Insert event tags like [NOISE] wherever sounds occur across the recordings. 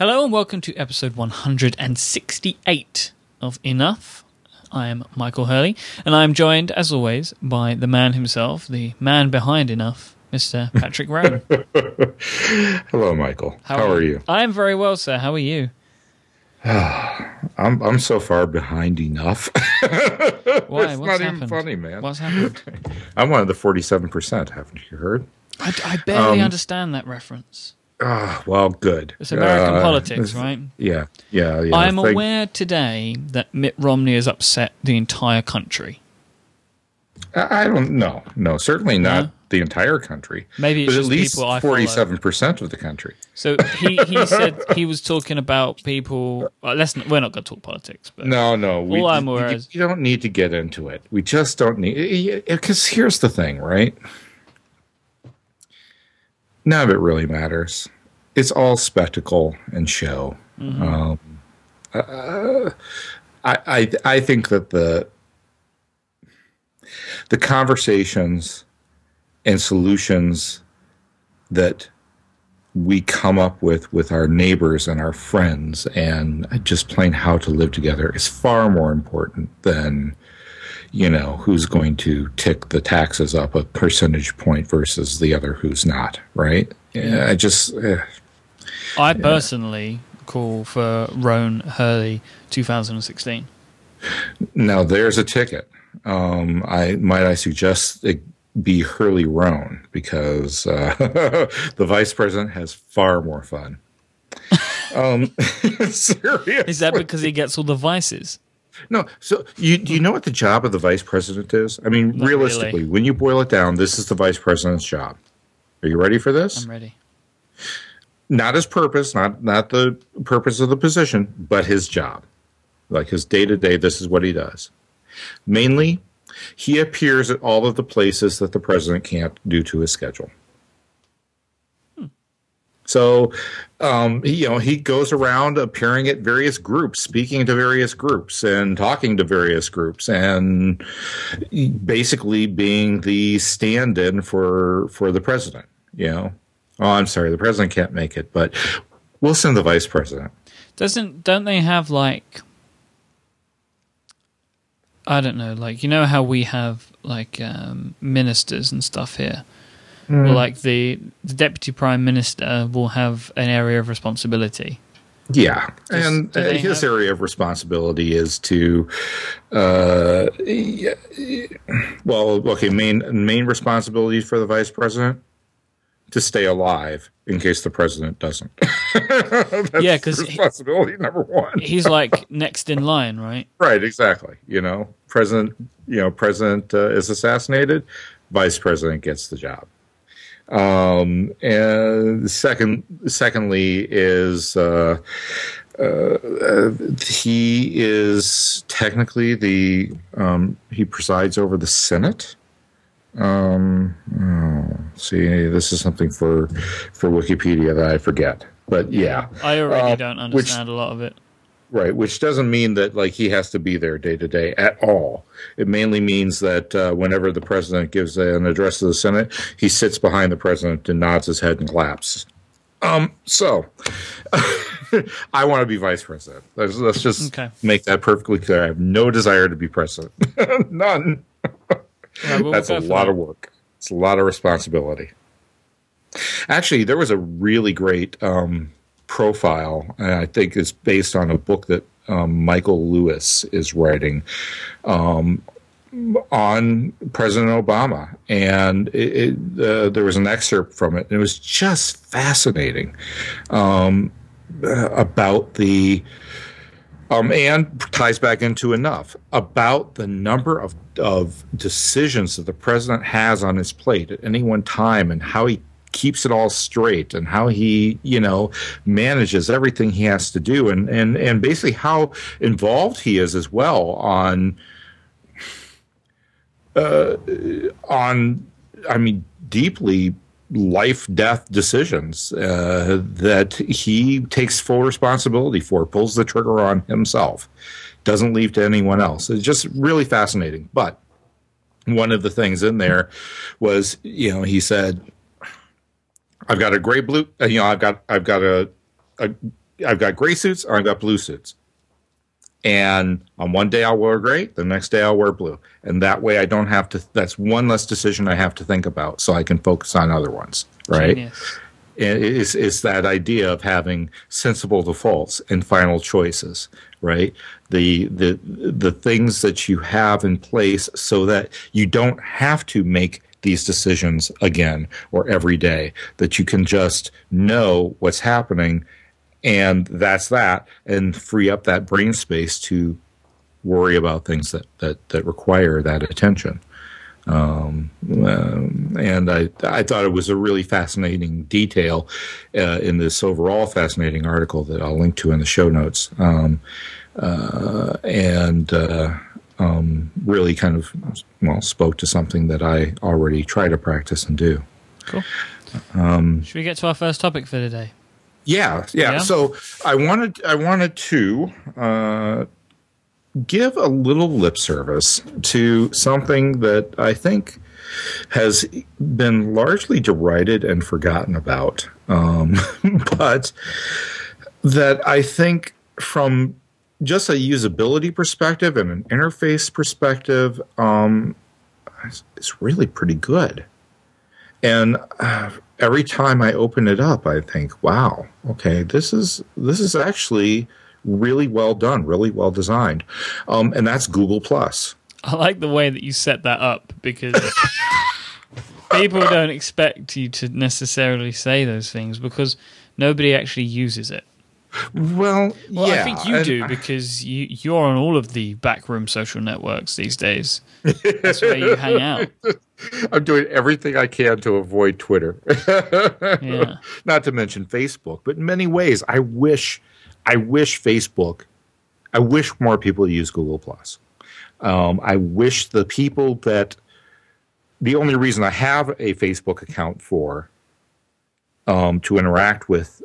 Hello and welcome to episode 168 of Enough. I am Michael Hurley, and I am joined, as always, by the man himself, the man behind Enough, Mr. Patrick Rhone. [LAUGHS] Hello, Michael. How, are you? I am very well, sir. How are you? [SIGHS] I'm I'm so far behind enough. [LAUGHS] Why? it's What's not happened? even funny, man. What's happened? [LAUGHS] I'm one of the 47 percent. Haven't you heard? I, I barely Um, understand that reference. Ah, well, good. It's American Uh, politics, it's- right? Yeah, yeah, yeah. I am Thank- aware today that Mitt Romney has upset the entire country. I I don't know. No, certainly not No? the entire country. Maybe it's but at just least people I follow. 47 percent of the country. So he, he [LAUGHS] said he was talking about people. Well, let's we're not going to talk politics, but No, no. We, All I'm aware you, is- you don't need to get into it. We just don't need because here's the thing, right? None of it really matters. It's all spectacle and show. Um, uh, I, I I think that the the conversations and solutions that we come up with with our neighbors and our friends and just plain how to live together is far more important than you know who's going to tick the taxes up a percentage point versus the other who's not right yeah, i just eh. I personally call for Rhone Hurley 2016. now there's a ticket um i might i suggest it be hurley rhone because uh, [LAUGHS] the vice president has far more fun [LAUGHS] um seriously [LAUGHS] Is that because he gets all the vices? No. So you do you know what the job of the vice president is? I mean, Not realistically, really. when you boil it down, this is the vice president's job. Are you ready for this? I'm ready. Not his purpose, not not the purpose of the position, but his job. Like his day to day, this is what he does. Mainly, he appears at all of the places that the president can't due to his schedule. So, um, he, you know, he goes around appearing at various groups, speaking to various groups, and talking to various groups, and basically being the stand-in for for the president. You know, oh, I'm sorry, the president can't make it, but we'll send the vice president. Doesn't don't they have like I don't know, like you know how we have like um, ministers and stuff here. Well, like the the deputy prime minister will have an area of responsibility. Yeah, Does- and uh, his have- area of responsibility is to, uh, y- y- well, okay, main main responsibility for the vice president to stay alive in case the president doesn't. [LAUGHS] That's Yeah, 'cause he- responsibility number one. He's [LAUGHS] like next in line, right? Right, exactly. You know, president, you know, president uh, is assassinated, vice president gets the job. Um, and second, secondly, is uh, uh, he is technically the um, he presides over the Senate. Um, oh, see, this is something for for Wikipedia that I forget, but yeah, I already Uh, don't which- understand a lot of it. Right, which doesn't mean that like he has to be there day to day at all. It mainly means that uh, whenever the president gives an address to the Senate, he sits behind the president and nods his head and claps. Um, so [LAUGHS] I want to be vice president. Let's, let's just Okay. make that perfectly clear. I have no desire to be president. [LAUGHS] None. Right, well, That's a lot that. of work. It's a lot of responsibility. Actually, there was a really great um, profile, and I think it's based on a book that um, Michael Lewis is writing um, on President Obama, and it, it, uh, there was an excerpt from it, and it was just fascinating um, uh, about the um, and ties back into enough about the number of of decisions that the president has on his plate at any one time and how he keeps it all straight and how he you know manages everything he has to do and and and basically how involved he is as well on uh, on I mean deeply life death decisions uh, that he takes full responsibility for, pulls the trigger on himself, doesn't leave to anyone else. It's just really fascinating. But one of the things in there was, you know, he said, "I've got a gray blue, uh, you know, I've got I've got a, a I've got gray suits or I've got blue suits. And on one day I'll wear gray, the next day I'll wear blue. And that way I don't have to, that's one less decision I have to think about so I can focus on other ones, right? Genius. It's, it's that idea of having sensible defaults and final choices, right? The, the, the things that you have in place so that you don't have to make these decisions again or every day, that you can just know what's happening and that's that and free up that brain space to worry about things that, that, that require that attention. Um, um, and I, I thought it was a really fascinating detail uh, in this overall fascinating article that I'll link to in the show notes. Um, uh, and uh, um, really kind of well spoke to something that I already try to practice and do. Cool. Um, Should we get to our first topic for today? Yeah, yeah. yeah. So I wanted I wanted to uh, give a little lip service to something that I think has been largely derided and forgotten about, um, [LAUGHS] but that I think from just a usability perspective and an interface perspective, um, it's really pretty good. And uh, every time I open it up, I think, "Wow, okay, this is this is actually really well done, really well designed," um, and that's Google Plus. I like the way that you set that up because [LAUGHS] people don't expect you to necessarily say those things because nobody actually uses it. Well, well, yeah, I think you do because you you're on all of the backroom social networks these days. [LAUGHS] That's where you hang out. I'm doing everything I can to avoid Twitter. [LAUGHS] yeah. Not to mention Facebook, but in many ways, I wish, I wish Facebook, I wish more people use Google Plus. Um, I wish the people that the only reason I have a Facebook account for um, to interact with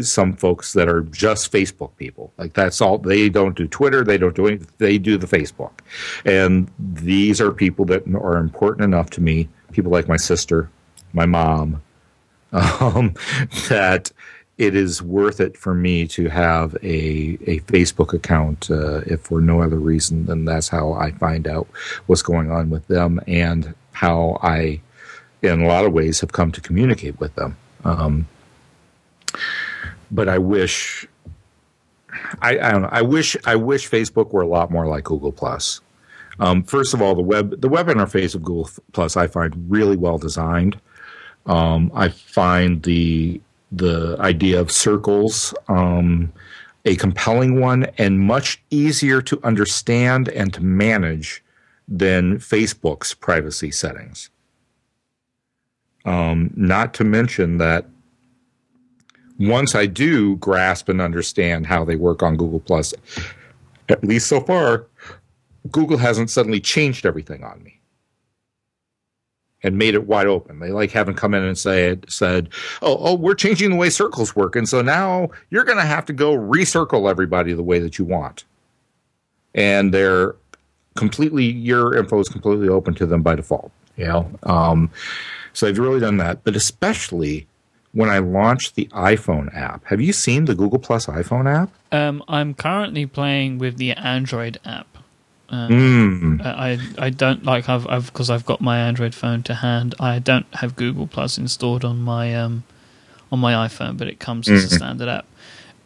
some folks that are just Facebook people. Like that's all. They don't do Twitter. They don't do anything. They do the Facebook. And these are people that are important enough to me. People like my sister, my mom, [LAUGHS] um, that it is worth it for me to have a a Facebook account, uh, if for no other reason than that's how I find out what's going on with them and how I, in a lot of ways, have come to communicate with them. Um, but I wish I, I, don't know. I wish I wish Facebook were a lot more like Google Plus. Um, first of all, the web the web interface of Google Plus I find really well designed. Um, I find the the idea of circles um, a compelling one and much easier to understand and to manage than Facebook's privacy settings. Um, not to mention that once I do grasp and understand how they work on Google Plus, at least so far, Google hasn't suddenly changed everything on me and made it wide open. They like haven't come in and said said, "Oh, oh, we're changing the way circles work, and so now you're going to have to go recircle everybody the way that you want." And they're completely your info is completely open to them by default. Know, um, so they've really done that, but especially when I launched the iPhone app. Have you seen the Google Plus iPhone app? Um, I'm currently playing with the Android app. Um, mm. I I don't like I've I've because I've got my Android phone to hand. I don't have Google Plus installed on my um on my iPhone, but it comes mm-hmm. as a mm-hmm. standard app.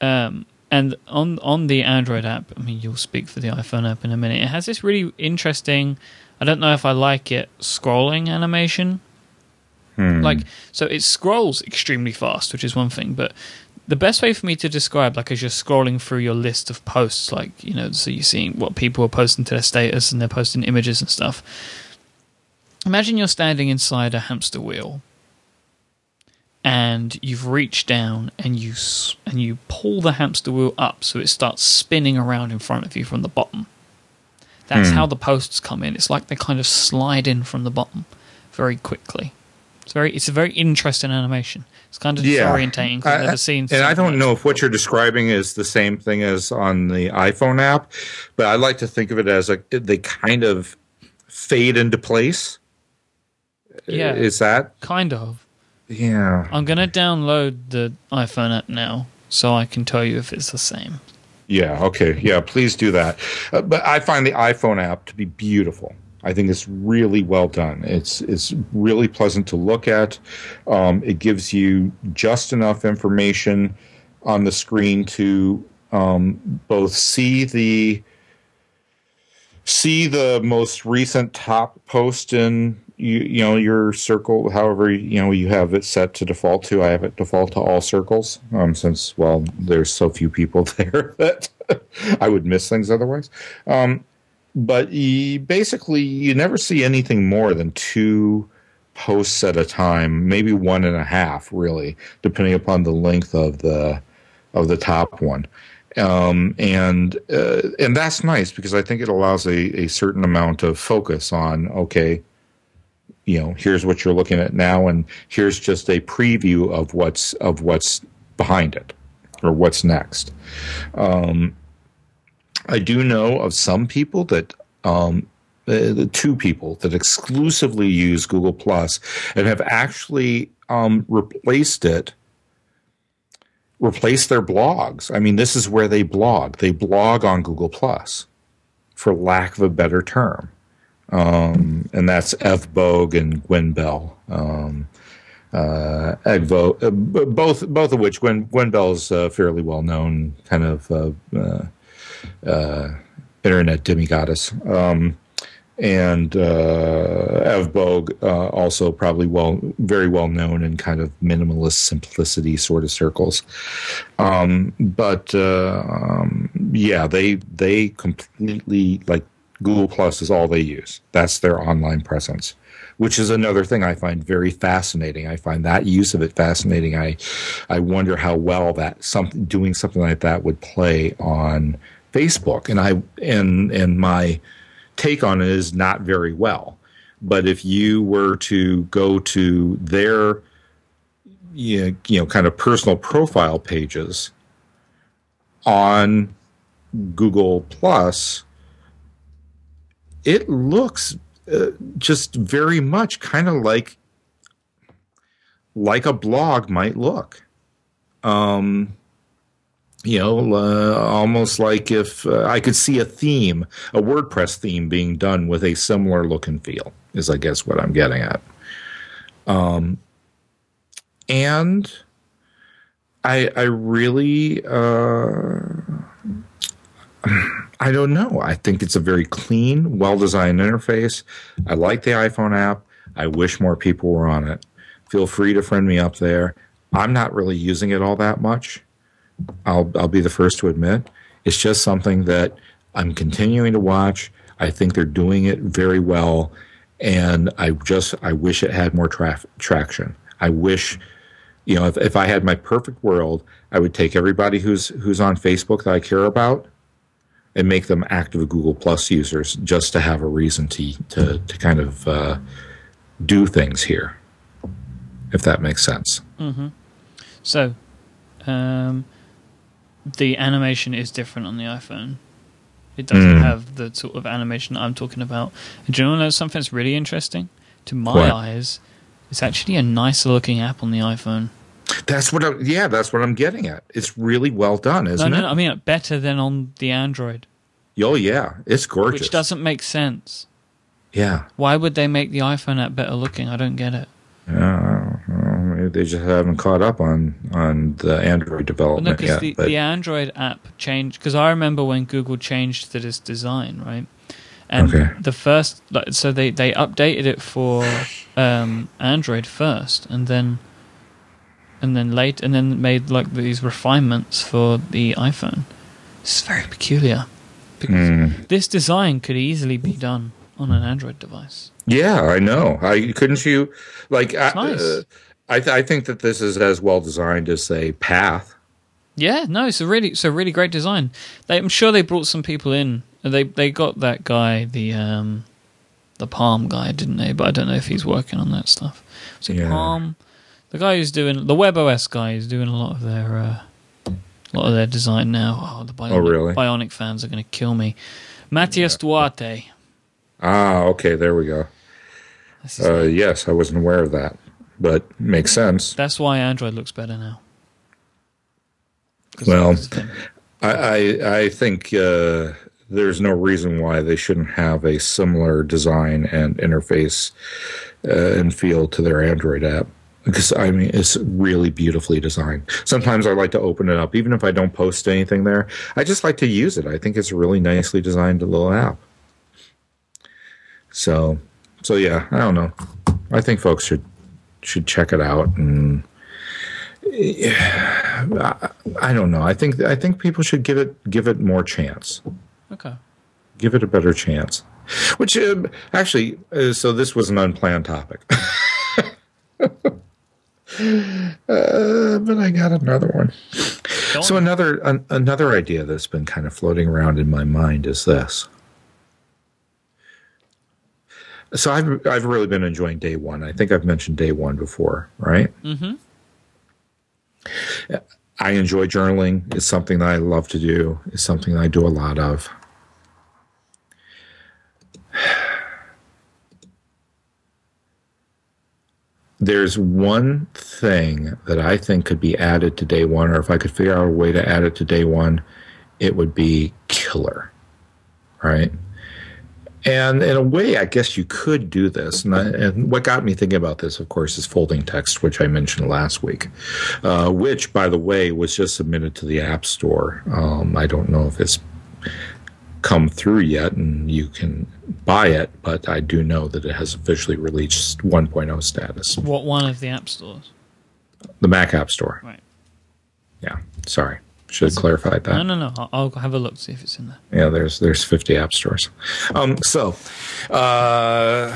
Um, and on on the Android app, I mean, you'll speak for the iPhone app in a minute. It has this really interesting. I don't know if I like it scrolling animation Hmm. Like, so it scrolls extremely fast, which is one thing, but the best way for me to describe, like, as you're scrolling through your list of posts, like, you know, so you're seeing what people are posting to their status and they're posting images and stuff. Imagine you're standing inside a hamster wheel and you've reached down and you and you pull the hamster wheel up so it starts spinning around in front of you from the bottom. That's hmm. how the posts come in. It's like they kind of slide in from the bottom very quickly. It's very, it's a very interesting animation. It's kind of disorientating because I've never seen. And I don't know if what you're describing is the same thing as on the iPhone app, but I like to think of it as a they kind of fade into place. Yeah, is that kind of? Yeah. I'm gonna download the iPhone app now so I can tell you if it's the same. Yeah. Okay. Yeah. Please do that. Uh, but I find the iPhone app to be beautiful. I think it's really well done. It's it's really pleasant to look at. Um, it gives you just enough information on the screen to um, both see the see the most recent top post in you, you know your circle however you know you have it set to default to i have it default to all circles um, since well there's so few people [LAUGHS] there that i would miss things otherwise um, but you, basically you never see anything more than two posts at a time maybe one and a half really depending upon the length of the of the top one um, and uh, and that's nice because I think it allows a, a certain amount of focus on okay, you know, here's what you're looking at now, and here's just a preview of what's of what's behind it or what's next. Um, I do know of some people that um, uh, two people that exclusively use Google Plus and have actually um, replaced it replace their blogs. I mean, this is where they blog. They blog on Google Plus, for lack of a better term. Um, and that's Ev Bogue and Gwen Bell. Um, uh, Egvo, uh, both both of which Gwen Gwen Bell's a fairly well known kind of uh, internet demigoddess. Um, and uh, Ev Bogue, uh, also probably well, very well known in kind of minimalist simplicity sort of circles. Um, but uh, um, yeah, they they completely like Google Plus is all they use. That's their online presence, which is another thing I find very fascinating. I find that use of it fascinating. I I wonder how well that something doing something like that would play on Facebook, and I and and my take on it is not very well. But if you were to go to their you know, kind of personal profile pages on Google Plus, it looks uh, just very much kind of like like a blog might look. Um, you know, uh, almost like if uh, I could see a theme, a WordPress theme being done with a similar look and feel, is I guess what I'm getting at. Um, and I, I really, uh, I don't know. I think it's a very clean, well designed interface. I like the iPhone app. I wish more people were on it. Feel free to friend me up there. I'm not really using it all that much. I'll I'll be the first to admit. It's just something that I'm continuing to watch. I think they're doing it very well, and I just I wish it had more tra- traction. I wish, you know, if, if I had my perfect world, I would take everybody who's who's on Facebook that I care about, and make them active Google Plus users, just to have a reason to to to kind of uh, do things here, if that makes sense. Mm-hmm. So, um, the animation is different on the iPhone. It doesn't mm. have the sort of animation I'm talking about. And do you know something that's really interesting? To my what? eyes, it's actually a nicer looking app on the iPhone. That's what I, yeah, that's what I'm getting at. It's really well done, isn't no, no, it? No, I mean better than on the Android. Oh yeah, it's gorgeous. Which doesn't make sense. Yeah. Why would they make the iPhone app better looking? I don't get it. Yeah, they just haven't caught up on on the Android development well, no, yet. The, the Android app changed because I remember when Google changed this design, right? And okay. the first, so they they updated it for um, Android first, and then and then late, and then made like these refinements for the iPhone. It's very peculiar because mm. this design could easily be done on an Android device. Yeah, I know. I couldn't you like. I, nice. uh, I, th- I think that this is as well designed as a path. Yeah, no, it's a really it's a really great design. They, I'm sure they brought some people in. They they got that guy, the um, the Palm guy, didn't they? But I don't know if he's working on that stuff. It yeah. Palm? The guy who's doing the WebOS guy is doing a lot of their uh, a lot of their design now. Oh, the Bionic, oh, really? Bionic fans are going to kill me. Matias yeah. Duarte. Ah, okay, there we go. Uh, yes, I wasn't aware of that but makes sense. That's why Android looks better now. Well, I, I, I think uh, there's no reason why they shouldn't have a similar design and interface uh, and feel to their Android app. Because I mean, it's really beautifully designed. Sometimes I like to open it up, even if I don't post anything there. I just like to use it. I think it's a really nicely designed little app. So, so yeah, I don't know. I think folks should should check it out and [SIGHS] I, I don't know. I think I think people should give it give it more chance. Okay. Give it a better chance. Which uh, actually, uh, so this was an unplanned topic. [LAUGHS] uh, but I got another one. Go So another an, another idea that's been kind of floating around in my mind is this. So I've I've really been enjoying day one. I think I've mentioned day one before, right? Mm-hmm. I enjoy journaling. It's something that I love to do. It's something I do a lot of. There's one thing that I think could be added to day one, or if I could figure out a way to add it to day one, it would be killer. Right? And in a way, I guess you could do this. And, I, and what got me thinking about this, of course, is folding text, which I mentioned last week, uh, which, by the way, was just submitted to the App Store. Um, I don't know if it's come through yet and you can buy it, but I do know that it has officially released 1.0 status. What one of the app stores? The Mac App Store. Right. Yeah. Sorry. Should have clarified that. No, no, no. I'll, I'll have a look see if it's in there. Yeah, there's there's 50 app stores. Um, so, uh,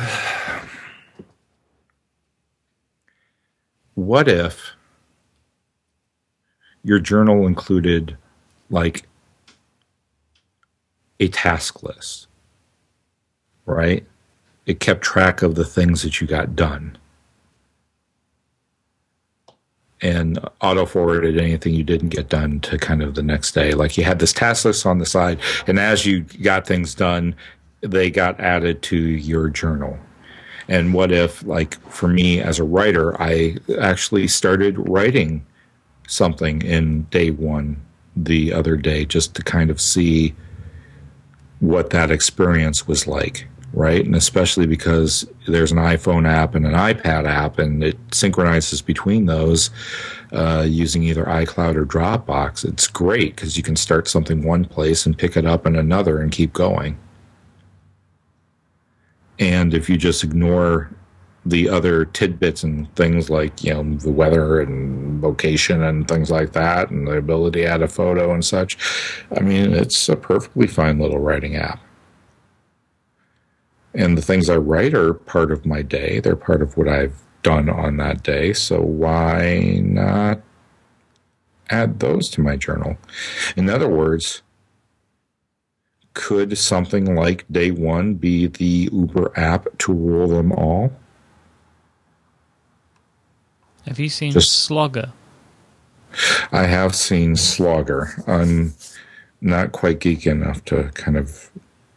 what if your journal included like a task list, right? It kept track of the things that you got done and auto forwarded anything you didn't get done to kind of the next day. Like you had this task list on the side, and as you got things done, they got added to your journal. And what if, like for me as a writer, I actually started writing something in day one the other day just to kind of see what that experience was like, right? And especially because there's an iPhone app and an iPad app, and it synchronizes between those uh, using either iCloud or Dropbox. It's great because you can start something one place and pick it up in another and keep going. And if you just ignore the other tidbits and things like you know the weather and location and things like that and the ability to add a photo and such i mean it's a perfectly fine little writing app and the things i write are part of my day they're part of what i've done on that day so why not add those to my journal in other words could something like day one be the uber app to rule them all Have you seen Just- Slogger? I have seen Slogger. I'm not quite geek enough to kind of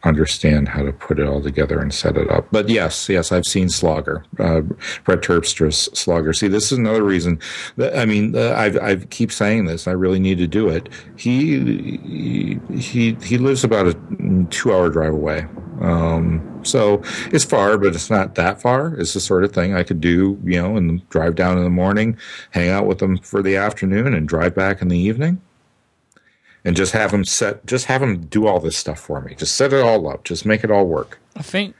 understand how to put it all together and set it up. But yes, yes, I've seen Slogger, uh, Brett Terpstra's Slogger. See, this is another reason. That, I mean, uh, I I keep saying this. I really need to do it. He he he lives about a two hour drive away. Um, so it's far, but it's not that far. It's the sort of thing I could do, you know, and drive down in the morning, hang out with them for the afternoon, and drive back in the evening, and just have him set, just have him do all this stuff for me. Just set it all up. Just make it all work. I think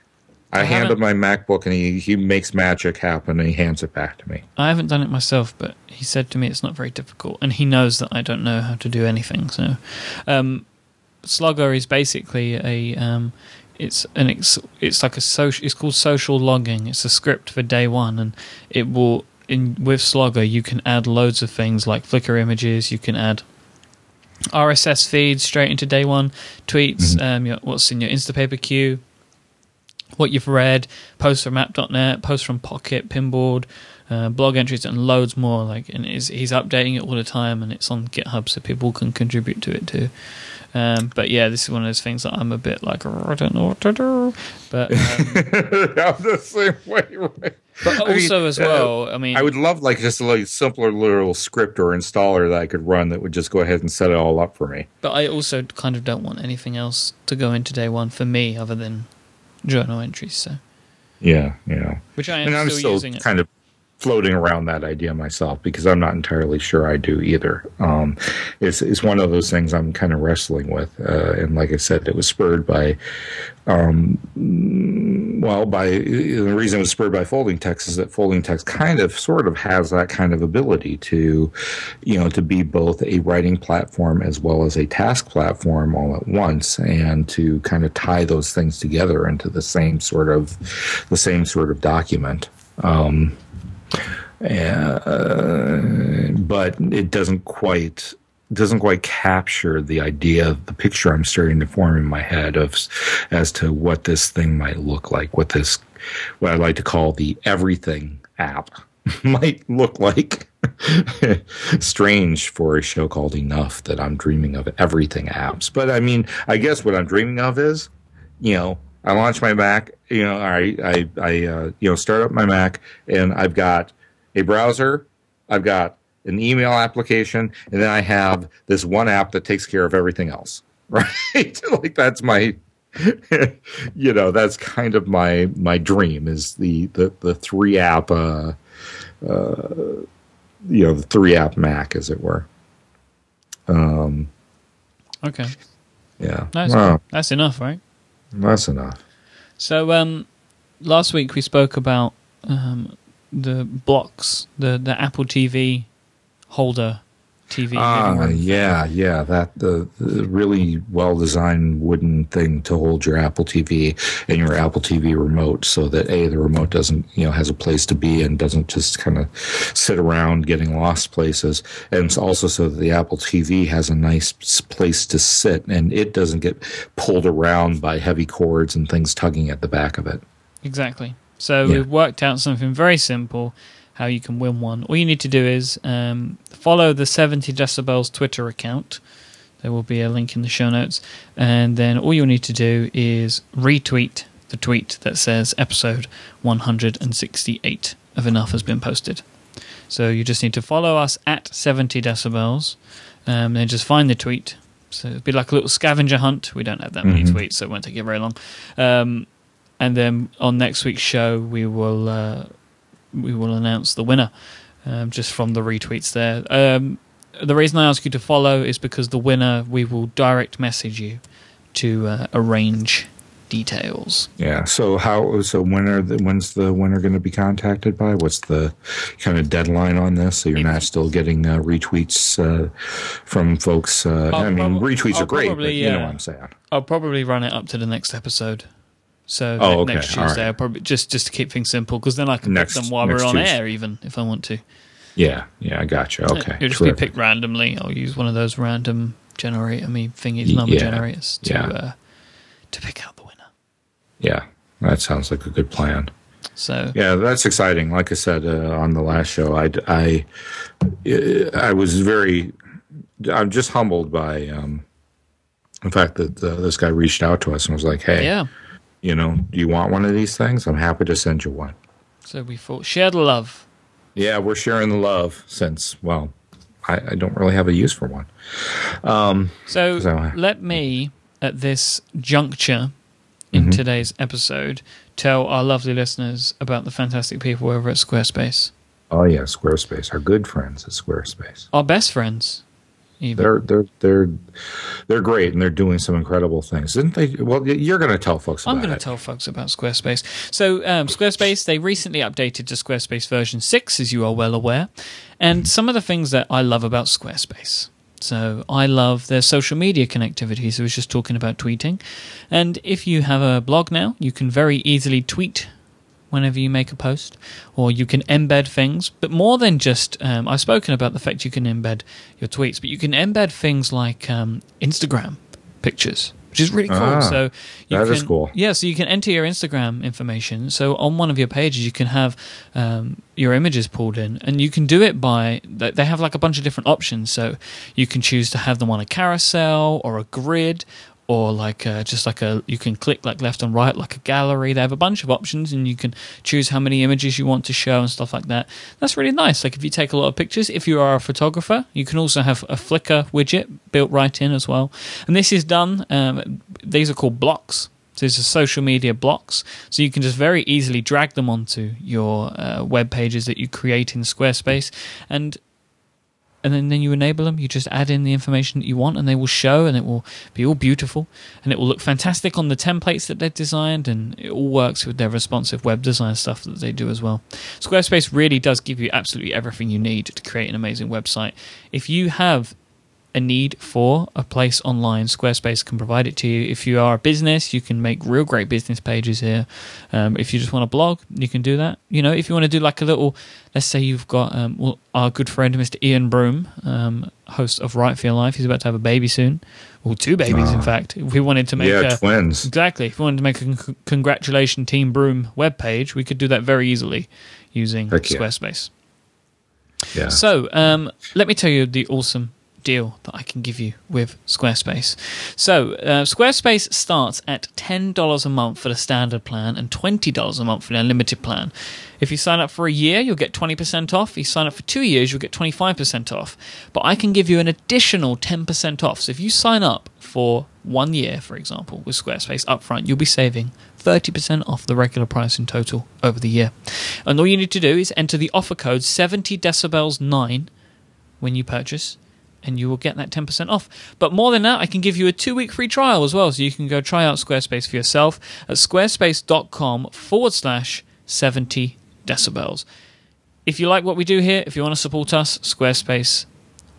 I, I hand him my MacBook, and he he makes magic happen, and he hands it back to me. I haven't done it myself, but he said to me it's not very difficult, and he knows that I don't know how to do anything. So, um, Slogger is basically a um, it's an ex- it's like a social. It's called social logging. It's a script for day one, and it will in with Slogger you can add loads of things like Flickr images. You can add RSS feeds straight into day one tweets. Um, your, what's in your Instapaper queue what you've read, posts from app.net, posts from Pocket, Pinboard, uh, blog entries, and loads more. Like, and he's updating it all the time, and it's on GitHub, so people can contribute to it too. Um, but yeah, this is one of those things that I'm a bit like, "Oh, I don't know what to do. But um, [LAUGHS] I'm the same way. Right? But I mean, also as uh, well, I mean, I would love like just a little simpler little script or installer that I could run that would just go ahead and set it all up for me. but I also kind of don't want anything else to go into day one for me other than journal entries. So, Yeah, yeah. which I am and I'm still, still using it. kind of floating around that idea myself because I'm not entirely sure I do either. Um, it's it's one of those things I'm kind of wrestling with, uh, and like I said, it was spurred by, um, well, by the reason it was spurred by folding text is that folding text kind of sort of has that kind of ability to, you know, to be both a writing platform as well as a task platform all at once, and to kind of tie those things together into the same sort of, the same sort of document. Um, uh, but it doesn't quite doesn't quite capture the idea the picture I'm starting to form in my head of as to what this thing might look like, what this what I like to call the everything app [LAUGHS] might look like. [LAUGHS] Strange for a show called Enough that I'm dreaming of everything apps. But I mean, I guess what I'm dreaming of is, you know, I launch my Mac, you know, I I, I uh, you know start up my Mac and I've got a browser, I've got an email application, and then I have this one app that takes care of everything else. [LAUGHS] Right? like that's my [LAUGHS] you know, that's kind of my my dream is the the, the three app uh uh you know, the three app Mac as it were. Um okay, yeah. that's Well, that's enough, right? That's enough. So, um, last week we spoke about um, the Blocs, the the Apple TV holder TV. Ah, room. yeah, yeah. That the, the really well designed wooden thing to hold your Apple TV and your Apple TV remote, so that a the remote doesn't you know has a place to be and doesn't just kind of sit around getting lost places, and it's also so that the Apple TV has a nice place to sit and it doesn't get pulled around by heavy cords and things tugging at the back of it. Exactly. So Yeah. we've worked out something very simple how you can win one. All you need to do is um, follow the 70 decibels Twitter account. There will be a link in the show notes. And then all you'll need to do is retweet the tweet that says episode 168 of Enough has been posted. So you just need to follow us at 70 decibels. Um, then just find the tweet. So it'd be like a little scavenger hunt. We don't have that many Mhm. tweets, so it won't take you very long. Um, and then on next week's show, we will uh, we will announce the winner um, just from the retweets there. Um, the reason I ask you to follow is because the winner we will direct message you to uh, arrange details. Yeah. So how? So when are the, when's the winner going to be contacted by? What's the kind of deadline on this? So you're not still getting uh, retweets uh, from folks. Uh, I'll mean, prob- retweets I'll are great, but probably, you know uh, what I'm saying. I'll probably run it up to the next episode. So Oh, okay. next Tuesday, right. I'll probably just just to keep things simple because then I can Next- pick them while we're on Tuesday. air, even if I want to. Yeah. Yeah. I got you. Okay. It'll just terrific. be picked randomly. I'll use one of those random generator me thingies, number Yeah, generators to yeah. uh, to pick out the winner. Yeah. That sounds like a good plan. So Yeah, that's exciting. Like I said uh, on the last show, I, I, I was very, I'm just humbled by, um, the fact that uh, this guy reached out to us and was like, "Hey, yeah, you know, do you want one of these things? I'm happy to send you one." so we thought share the love. Yeah, we're sharing the love since, well, I, I don't really have a use for one. Um, So, So- let me at this juncture in Mhm. today's episode tell our lovely listeners about the fantastic people over at Squarespace, oh yeah, Squarespace, our good friends at Squarespace. our best friends. Even. They're they're they're they're great and they're doing some incredible things, didn't they? Well, you're going to tell folks about I'm going to tell folks about Squarespace. So, um, Squarespace, they recently updated to Squarespace version 6, as you are well aware. And some of the things that I love about Squarespace. So, I love their social media connectivity. So, I was just talking about tweeting. And if you have a blog now, you can very easily tweet whenever you make a post, or you can embed things. But more than just, um, I've spoken about the fact you can embed your tweets, but you can embed things like um, Instagram pictures, which is really cool. Ah, so you that can, is cool. Yeah, so you can enter your Instagram information. So on one of your pages, you can have um, your images pulled in, and you can do it by. they- They have like a bunch of different options. So you can choose to have them on a carousel or a grid. Or like uh, just like a you can click like left and right like a gallery. They have a bunch of options and you can choose how many images you want to show and stuff like that. That's really nice. Like if you take a lot of pictures if you are a photographer you can also have a flickr widget built right in as well. And this is done um, these are called blocks. So these are social media blocks. So you can just very easily drag them onto your uh, web pages that you create in squarespace. And and then, then you enable them. You just add in the information that you want, and they will show, and it will be all beautiful, and it will look fantastic on the templates that they've designed, and it all works with their responsive web design stuff that they do as well. Squarespace really does give you absolutely everything you need to create an amazing website. If you have a need for a place online, Squarespace can provide it to you. If you are a business, you can make real great business pages here. Um, if you just want to blog, you can do that. You know, if you want to do like a little, let's say you've got um, well, our good friend Mr. Ian Broome, um, host of Write for Your Life. He's about to have a baby soon, or two babies, in fact. If we wanted to make yeah, a, twins. exactly, if we wanted to make a con- congratulation Team Broome webpage, we could do that very easily using Heck yeah. Squarespace. Yeah. So, um, let me tell you the awesome deal that I can give you with Squarespace. So, uh, Squarespace starts at $10 a month for the standard plan and $20 a month for the unlimited plan. If you sign up for a year, you'll get 20% off. If you sign up for two years, you'll get 25% off. But I can give you an additional 10% off. So, if you sign up for one year, for example, with Squarespace upfront, you'll be saving 30% off the regular price in total over the year. And all you need to do is enter the offer code 70 decibels 9 when you purchase and you will get that 10% off. But more than that, I can give you a two week free trial as well. So you can go try out Squarespace for yourself at squarespace.com forward slash 70 decibels. If you like what we do here, if you want to support us, Squarespace,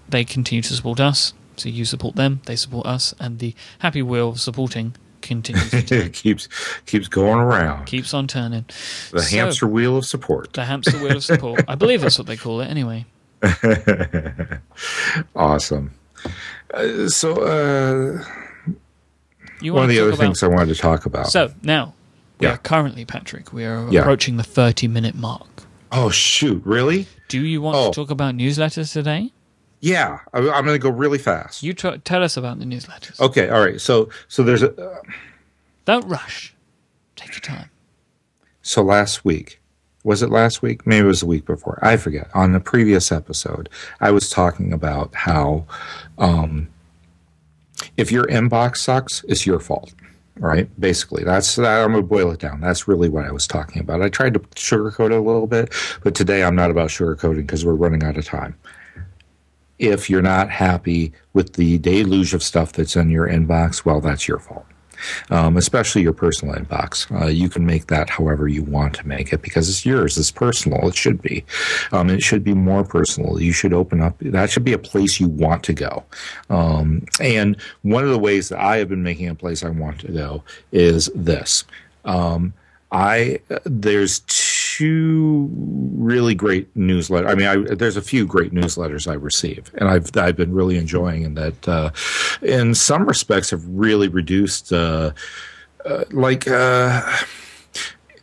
they continue to support us. So you support them, they support us, and the happy wheel of supporting continues it [LAUGHS] keeps keeps going around. keeps on turning. the So- hamster wheel of support. The hamster wheel of support. I believe that's what they call it anyway. [LAUGHS] awesome. Uh, so, uh, You one of the other about- things I wanted to talk about. So now, we Yeah. are currently, Patrick, we are Yeah. approaching the 30 minute mark. oh shoot, really? Do you want Oh. to talk about newsletters today? Yeah, I, I'm going to go really fast. You t- tell us about the newsletters. okay, all right. So, so there's a. Uh, Don't rush. Take your time. so last week, was it last week? Maybe it was the week before. I forget. On the previous episode, I was talking about how um, if your inbox sucks, it's your fault. Right? Basically, that's that. I'm gonna boil it down. That's really what I was talking about. I tried to sugarcoat it a little bit, but today I'm not about sugarcoating because we're running out of time. If you're not happy with the deluge of stuff that's in your inbox, well, that's your fault um, especially your personal inbox. Uh, you can make that however you want to make it because it's yours. It's personal. It should be. Um, it should be more personal. You should open up. That should be a place you want to go. Um, and one of the ways that I have been making a place I want to go is this. Um, I there's two really great newsletters. I mean, I, there's a few great newsletters I receive, and I've I've been really enjoying, and that uh, in some respects have really reduced. Uh, uh, like uh,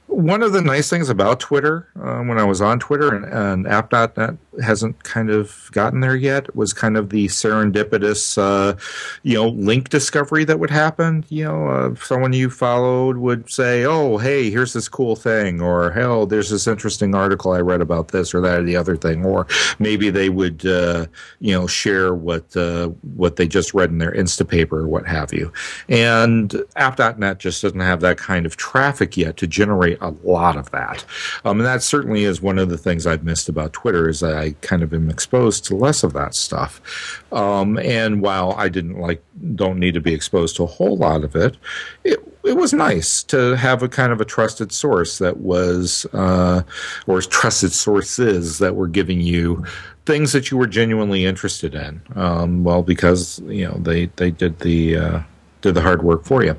one of the nice things about Twitter, uh, when I was on Twitter and, and app.net hasn't kind of gotten there yet, was kind of the serendipitous, uh, you know, link discovery that would happen. You know, uh, someone you followed would say, oh, hey, here's this cool thing, or hell, there's this interesting article I read about this or that or the other thing, or maybe they would, uh, you know, share what uh, what they just read in their Instapaper or what have you. And app.net just doesn't have that kind of traffic yet to generate a lot of that. Um, and that certainly is one of the things I've missed about Twitter is that kind of am exposed to less of that stuff. Um, and while I didn't like, don't need to be exposed to a whole lot of it, it it was nice to have a kind of a trusted source that was, uh, or trusted sources that were giving you things that you were genuinely interested in. Um, well, because you know they they did the uh, did the hard work for you.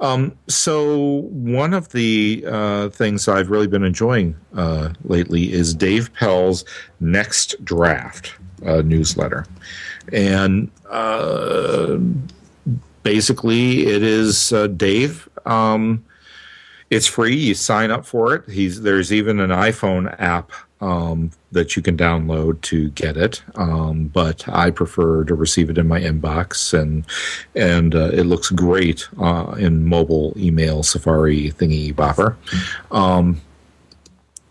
Um, so one of the uh, things I've really been enjoying uh, lately is Dave Pell's Next Draft uh, newsletter, and uh, basically it is uh, Dave. Um, it's free. You sign up for it. He's there's even an iPhone app um, that you can download to get it. Um, but I prefer to receive it in my inbox, and and uh, it looks great uh, in mobile email Safari thingy bopper. Um,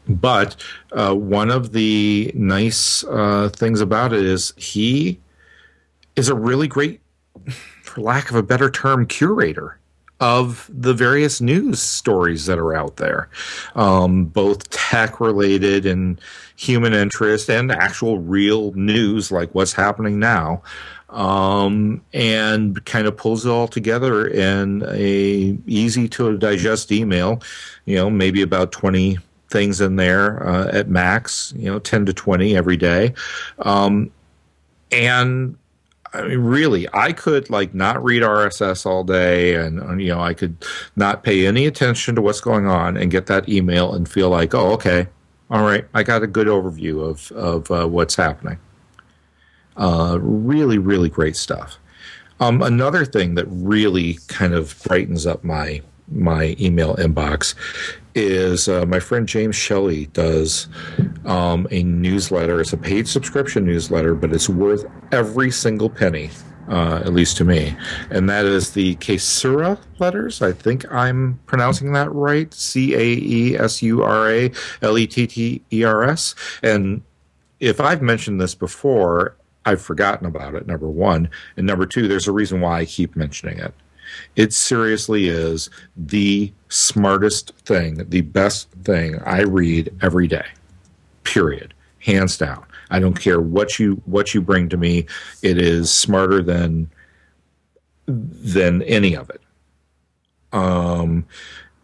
but uh, one of the nice uh, things about it is he is a really great, for lack of a better term, curator of the various news stories that are out there, um, both tech related and human interest and actual real news like what's happening now. Um, and kind of pulls it all together in a easy to digest email, you know, maybe about 20 things in there uh, at max, you know, 10 to 20 every day. Um, and I mean, really, I could like not read RSS all day, and you know, I could not pay any attention to what's going on, and get that email and feel like, oh, okay, all right, I got a good overview of of uh, what's happening. Uh, really, really great stuff. Um, another thing that really kind of brightens up my my email inbox is uh, my friend James Shelley does um, a newsletter. It's a paid subscription newsletter, but it's worth every single penny, uh, at least to me. And that is the Caesura letters. I think I'm pronouncing that right. C A E S U R A L E T T E R S. And if I've mentioned this before, I've forgotten about it, number one. And number two, there's a reason why I keep mentioning it. It seriously is the smartest thing, the best thing I read every day. Period. Hands down. I don't care what you what you bring to me. It is smarter than than any of it. Um,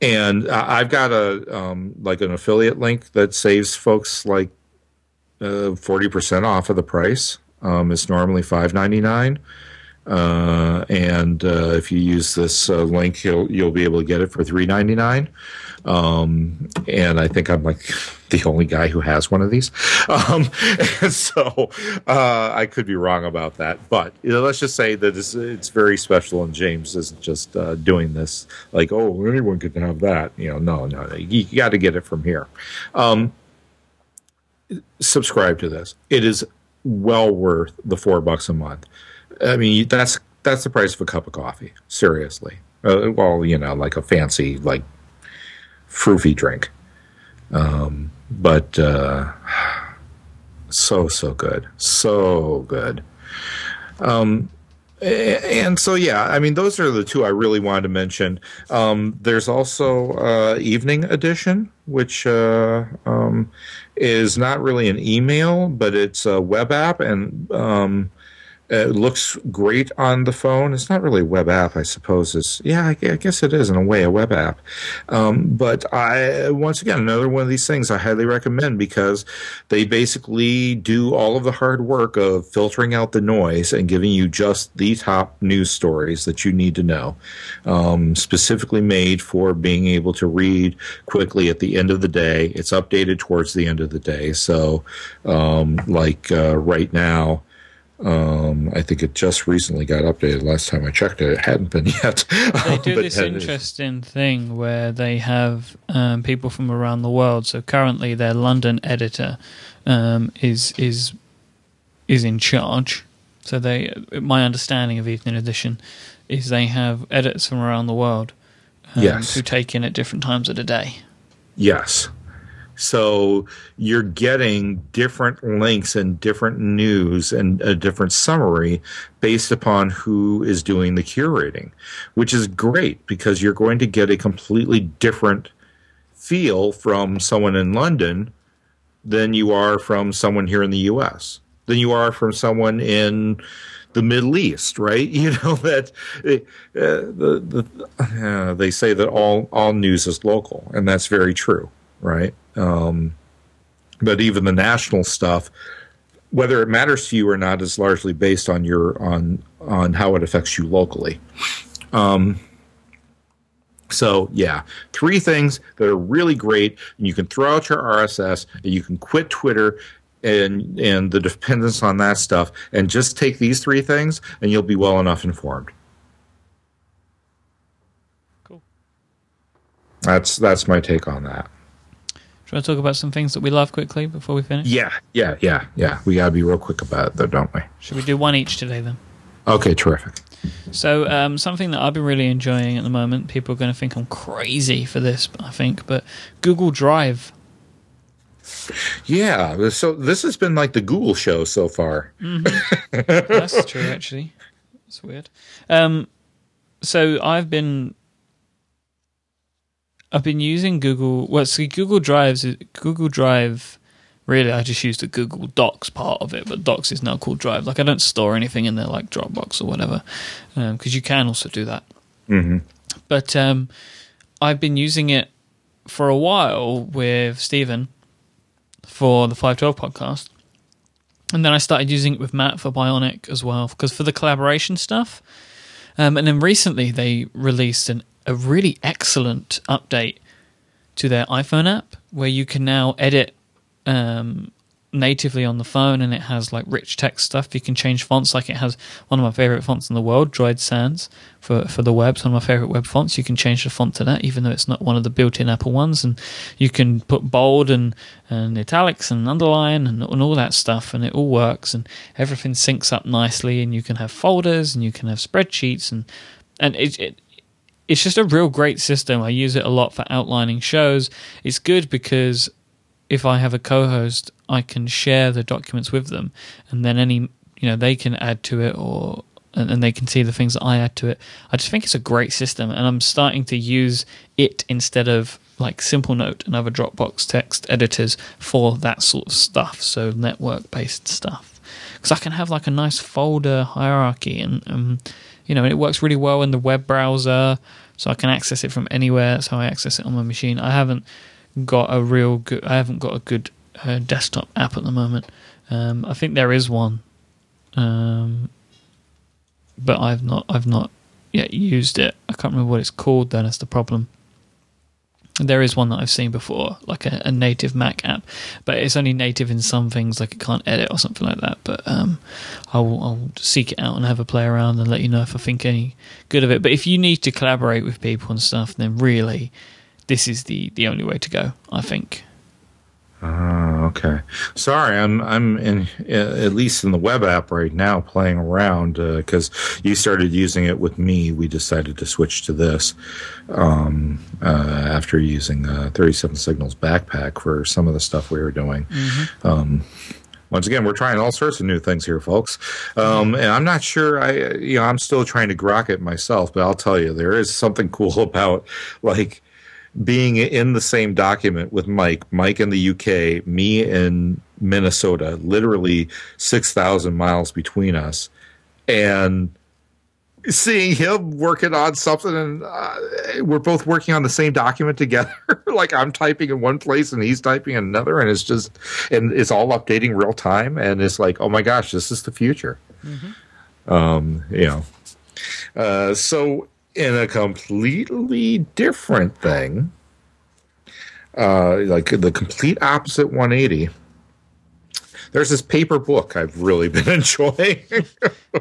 and I've got a um, like an affiliate link that saves folks like uh, forty percent off of the price. Um, it's normally five ninety nine. Uh, and uh, if you use this uh, link, you'll you'll be able to get it for three ninety nine. Um, and I think I'm like [LAUGHS] the only guy who has one of these. [LAUGHS] Um, [LAUGHS] so uh, I could be wrong about that, but you know, let's just say that it's, it's, very special. And James isn't just uh, doing this like, oh, anyone could have that. You know, no, no, you, you got to get it from here. Um, subscribe to this. It is well worth the four bucks a month. I mean, that's that's the price of a cup of coffee. Seriously. Uh, well, you know, like a fancy like froofy drink. Um, but uh, so so good, so good. Um, and so yeah, I mean, those are the two I really wanted to mention. Um, there's also uh, Evening Edition, which uh, um, is not really an email, but it's a web app, and um, it looks great on the phone. It's not really a web app, I suppose. It's yeah, I, guess it is in a way a web app. Um, but I once again another one of these things I highly recommend because they basically do all of the hard work of filtering out the noise and giving you just the top news stories that you need to know, um, specifically made for being able to read quickly at the end of the day. It's updated towards the end of the day, so um, like uh, right now. Um, I think it just recently got updated. Last time I checked it, it hadn't been [LAUGHS] yet. They do this interesting thing where they have um, people from around the world. So currently, their London editor um, is is is in charge. So they, my understanding of Evening Edition is they have editors from around the world um, yes. who take in at different times of the day. Yes. So you're getting different links and different news and a different summary based upon who is doing the curating, which is great because you're going to get a completely different feel from someone in London than you are from someone here in the US, than you are from someone in the Middle East, right? [LAUGHS] You know that uh, the, the uh, they say that all all news is local, and that's very true, right? Um, but even the national stuff, whether it matters to you or not, is largely based on your on on how it affects you locally. Um, so yeah, three things that are really great. You can throw out your RSS, and you can quit Twitter and and the dependence on that stuff, and just take these three things, and you'll be well enough informed. Cool. That's that's my take on that. Should I talk about some things that we love quickly before we finish? Yeah, yeah, yeah, yeah. We gotta be real quick about it, though, don't we? Should we do one each today then? Okay, terrific. So, um, something that I've been really enjoying at the moment, people are going to think I'm crazy for this, I think, but Google Drive. Yeah, so this has been like the Google show so far. [LAUGHS] That's true, actually. It's weird. Um, so I've been I've been using Google. Well, see, Google Drives. Google Drive. Really, I just use the Google Docs part of it, but Docs is now called Drive. Like I don't store anything in there like Dropbox or whatever, because um, you can also do that. Mm-hmm. But um, I've been using it for a while with Stephen for the Five Twelve podcast, and then I started using it with Matt for Bionic as well, because for the collaboration stuff. Um, and then recently they released an, a really excellent update to their iPhone app where you can now edit um, natively on the phone and it has like rich text stuff. You can change fonts like it has one of my favorite fonts in the world, Droid Sans for for the web. It's one of my favorite web fonts. You can change the font to that, even though it's not one of the built-in Apple ones. And you can put bold and and italics and underline and, and all that stuff, and it all works. And everything syncs up nicely. And you can have folders and you can have spreadsheets and and it, it it's just a real great system. I use it a lot for outlining shows. It's good because if I have a co-host, I can share the documents with them, and then any you know they can add to it or and, and they can see the things that I add to it. I just think it's a great system, and I'm starting to use it instead of like Simple Note and other Dropbox text editors for that sort of stuff. So network based stuff, because I can have like a nice folder hierarchy, and um, you know it works really well in the web browser, so I can access it from anywhere. That's how I access it on my machine. I haven't got a real good. I haven't got a good uh, desktop app at the moment. Um, I think there is one, um, but I've not. I've not yet used it. I can't remember what it's called. Then that's the problem. There is one that I've seen before, like a, a, native Mac app, but it's only native in some things, like it can't edit or something like that. But um, I'll, I'll, seek it out and have a play around and let you know if I think any good of it. But if you need to collaborate with people and stuff, then really, this is the the only way to go. I think. Oh, okay. Sorry, I'm I'm in at least in the web app right now playing around because uh, you started using it with me. We decided to switch to this um, uh, after using uh, 37 Signals backpack for some of the stuff we were doing. Mm-hmm. Um, once again, we're trying all sorts of new things here, folks. Um, and I'm not sure. I you know I'm still trying to grok it myself, but I'll tell you there is something [LAUGHS] cool about like being in the same document with Myke, Myke in the UK, me in Minnesota, literally 6,000 miles between us, and seeing him working on something and uh, we're both working on the same document together. [LAUGHS] Like i'm typing in one place and he's typing in another and it's just and it's all updating real time and it's like oh my gosh this is the future. Mm-hmm. um you know. Uh so in a completely different thing, uh, like the complete opposite 180. There's this paper book I've really been [LAUGHS] enjoying.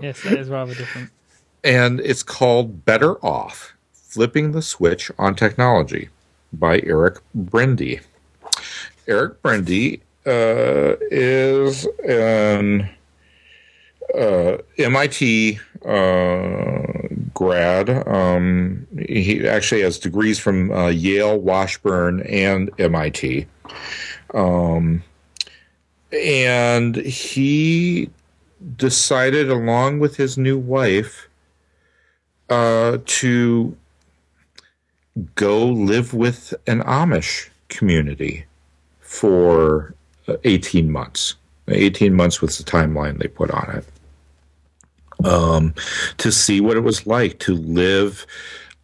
yes, that is rather different. And it's called Better Off Flipping the Switch on Technology by Eric Brende. Eric Brende uh, is an uh, MIT uh, grad. Um, he actually has degrees from uh, Yale, Washburn, and MIT. Um, and he decided, along with his new wife, uh, to go live with an Amish community for uh, 18 months. 18 months was the timeline they put on it um, to see what it was like to live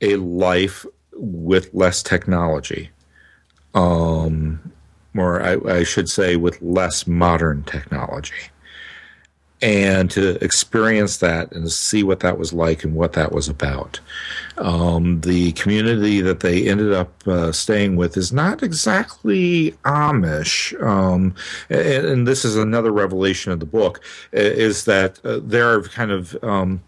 a life with less technology, um, or I, I should say, with less modern technology and to experience that and see what that was like and what that was about. Um, the community that they ended up uh, staying with is not exactly Amish, um, and, and, this is another revelation of the book: is that uh, there are kind of um,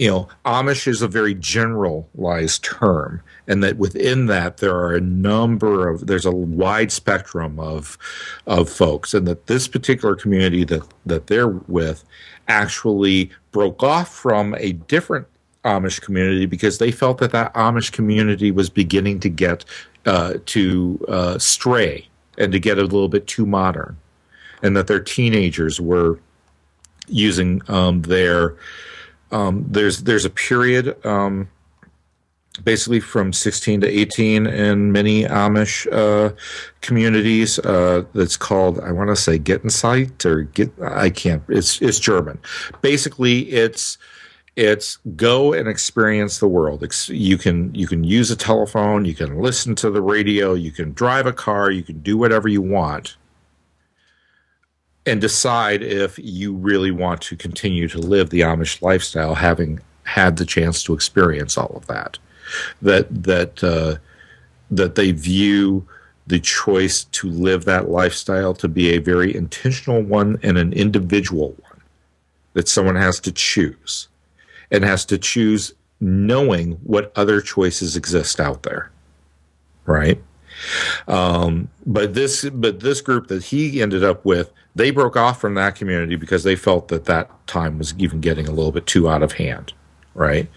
you know, Amish is a very generalized term, and that within that there are a number of there's a wide spectrum of of folks, and that this particular community that that they're with actually broke off from a different Amish community because they felt that that Amish community was beginning to get uh, to uh, stray and to get a little bit too modern, and that their teenagers were using um, their um, there's there's a period um, basically from 16 to 18 in many Amish uh, communities uh, that's called I want to say Gettensight or get I can't it's it's German. Basically, it's it's go and experience the world. You can you can use a telephone, you can listen to the radio, you can drive a car, you can do whatever you want and decide if you really want to continue to live the Amish lifestyle, having had the chance to experience all of that. That that uh, that they view the choice to live that lifestyle to be a very intentional one and an individual one that someone has to choose and has to choose knowing what other choices exist out there right? Um, but this but this group that he ended up with they broke off from that community because they felt that that time was even getting a little bit too out of hand, right?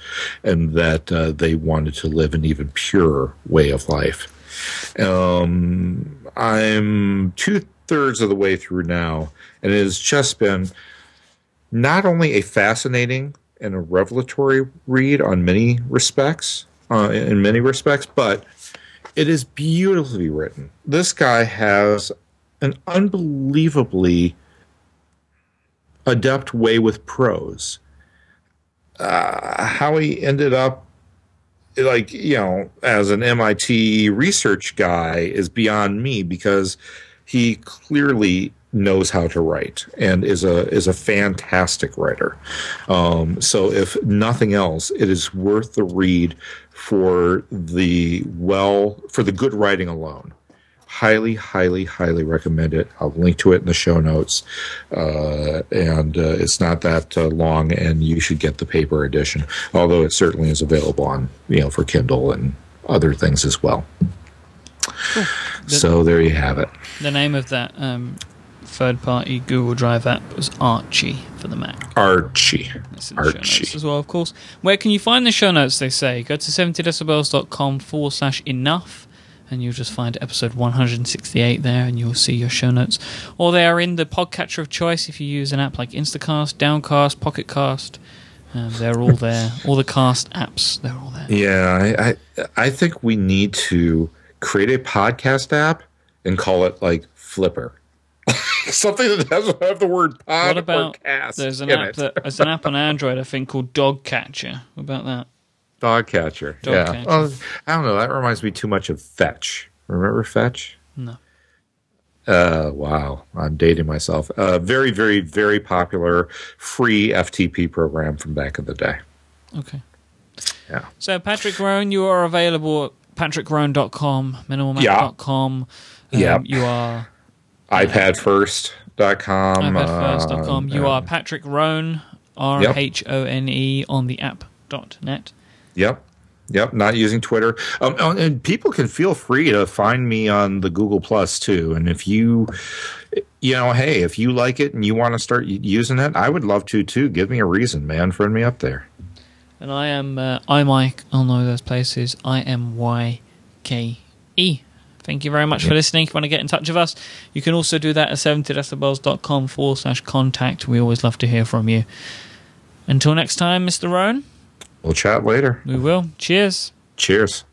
And that uh, they wanted to live an even purer way of life. Um, I'm two thirds of the way through now, and it has just been not only a fascinating and a revelatory read on many respects, uh, in many respects, but it is beautifully written. This guy has an unbelievably adept way with prose. Uh, how he ended up, like, you know, as an MIT research guy is beyond me because he clearly knows how to write and is a is a fantastic writer. Um, so if nothing else, it is worth the read for the well for the good writing alone highly, highly, highly recommend it. I'll link to it in the show notes. Uh, and uh, it's not that uh, long, and you should get the paper edition, although it certainly is available on, you know, for Kindle and other things as well. Cool. The, so there you have it. The name of that um, third party Google Drive app was Archy for the Mac. Archy. Archy. as well, of course. Where can you find the show notes, they say? Go to 70decibels.com forward slash enough and you'll just find episode 168 there and you'll see your show notes. Or they are in the podcatcher of choice if you use an app like Instacast, Downcast, Pocketcast. Um, they're all there. [LAUGHS] all the cast apps, they're all there. Yeah, I, I, I think we need to create a podcast app and call it like Flipper. [LAUGHS] Something that doesn't have the word pod what about, or cast. There's an app that, there's an app on Android I think called Dogcatcher. What about that? Dog yeah. Catcher. Oh, I don't know. That reminds me too much of Fetch. Remember Fetch? No. Uh, wow, I'm dating myself. A uh, very, very, very popular free FTP program from back in the day. Okay. Yeah. So, Patrick Rhone, you are available at patrickrhone.com, minimalmac.com. Yeah. Um, yeah. You are. Uh, iPadfirst.com. iPadfirst.com. Uh, you are Patrick Rhone, R H O N E, on the app.net. Yep. Yep, not using Twitter. Um, oh, and people can feel free to find me on the Google Plus too. And if you, you know, hey, if you like it and you want to start using it, I would love to too. Give me a reason, man. Friend me up there. And I am uh, iMyke on all those places. I M Y K E. Thank you very much for listening. If you want to get in touch with us, you can also do that at 70decibels.com forward slash contact. We always love to hear from you. Until next time, Mr. Rhone. We'll chat later. We will. Cheers. Cheers.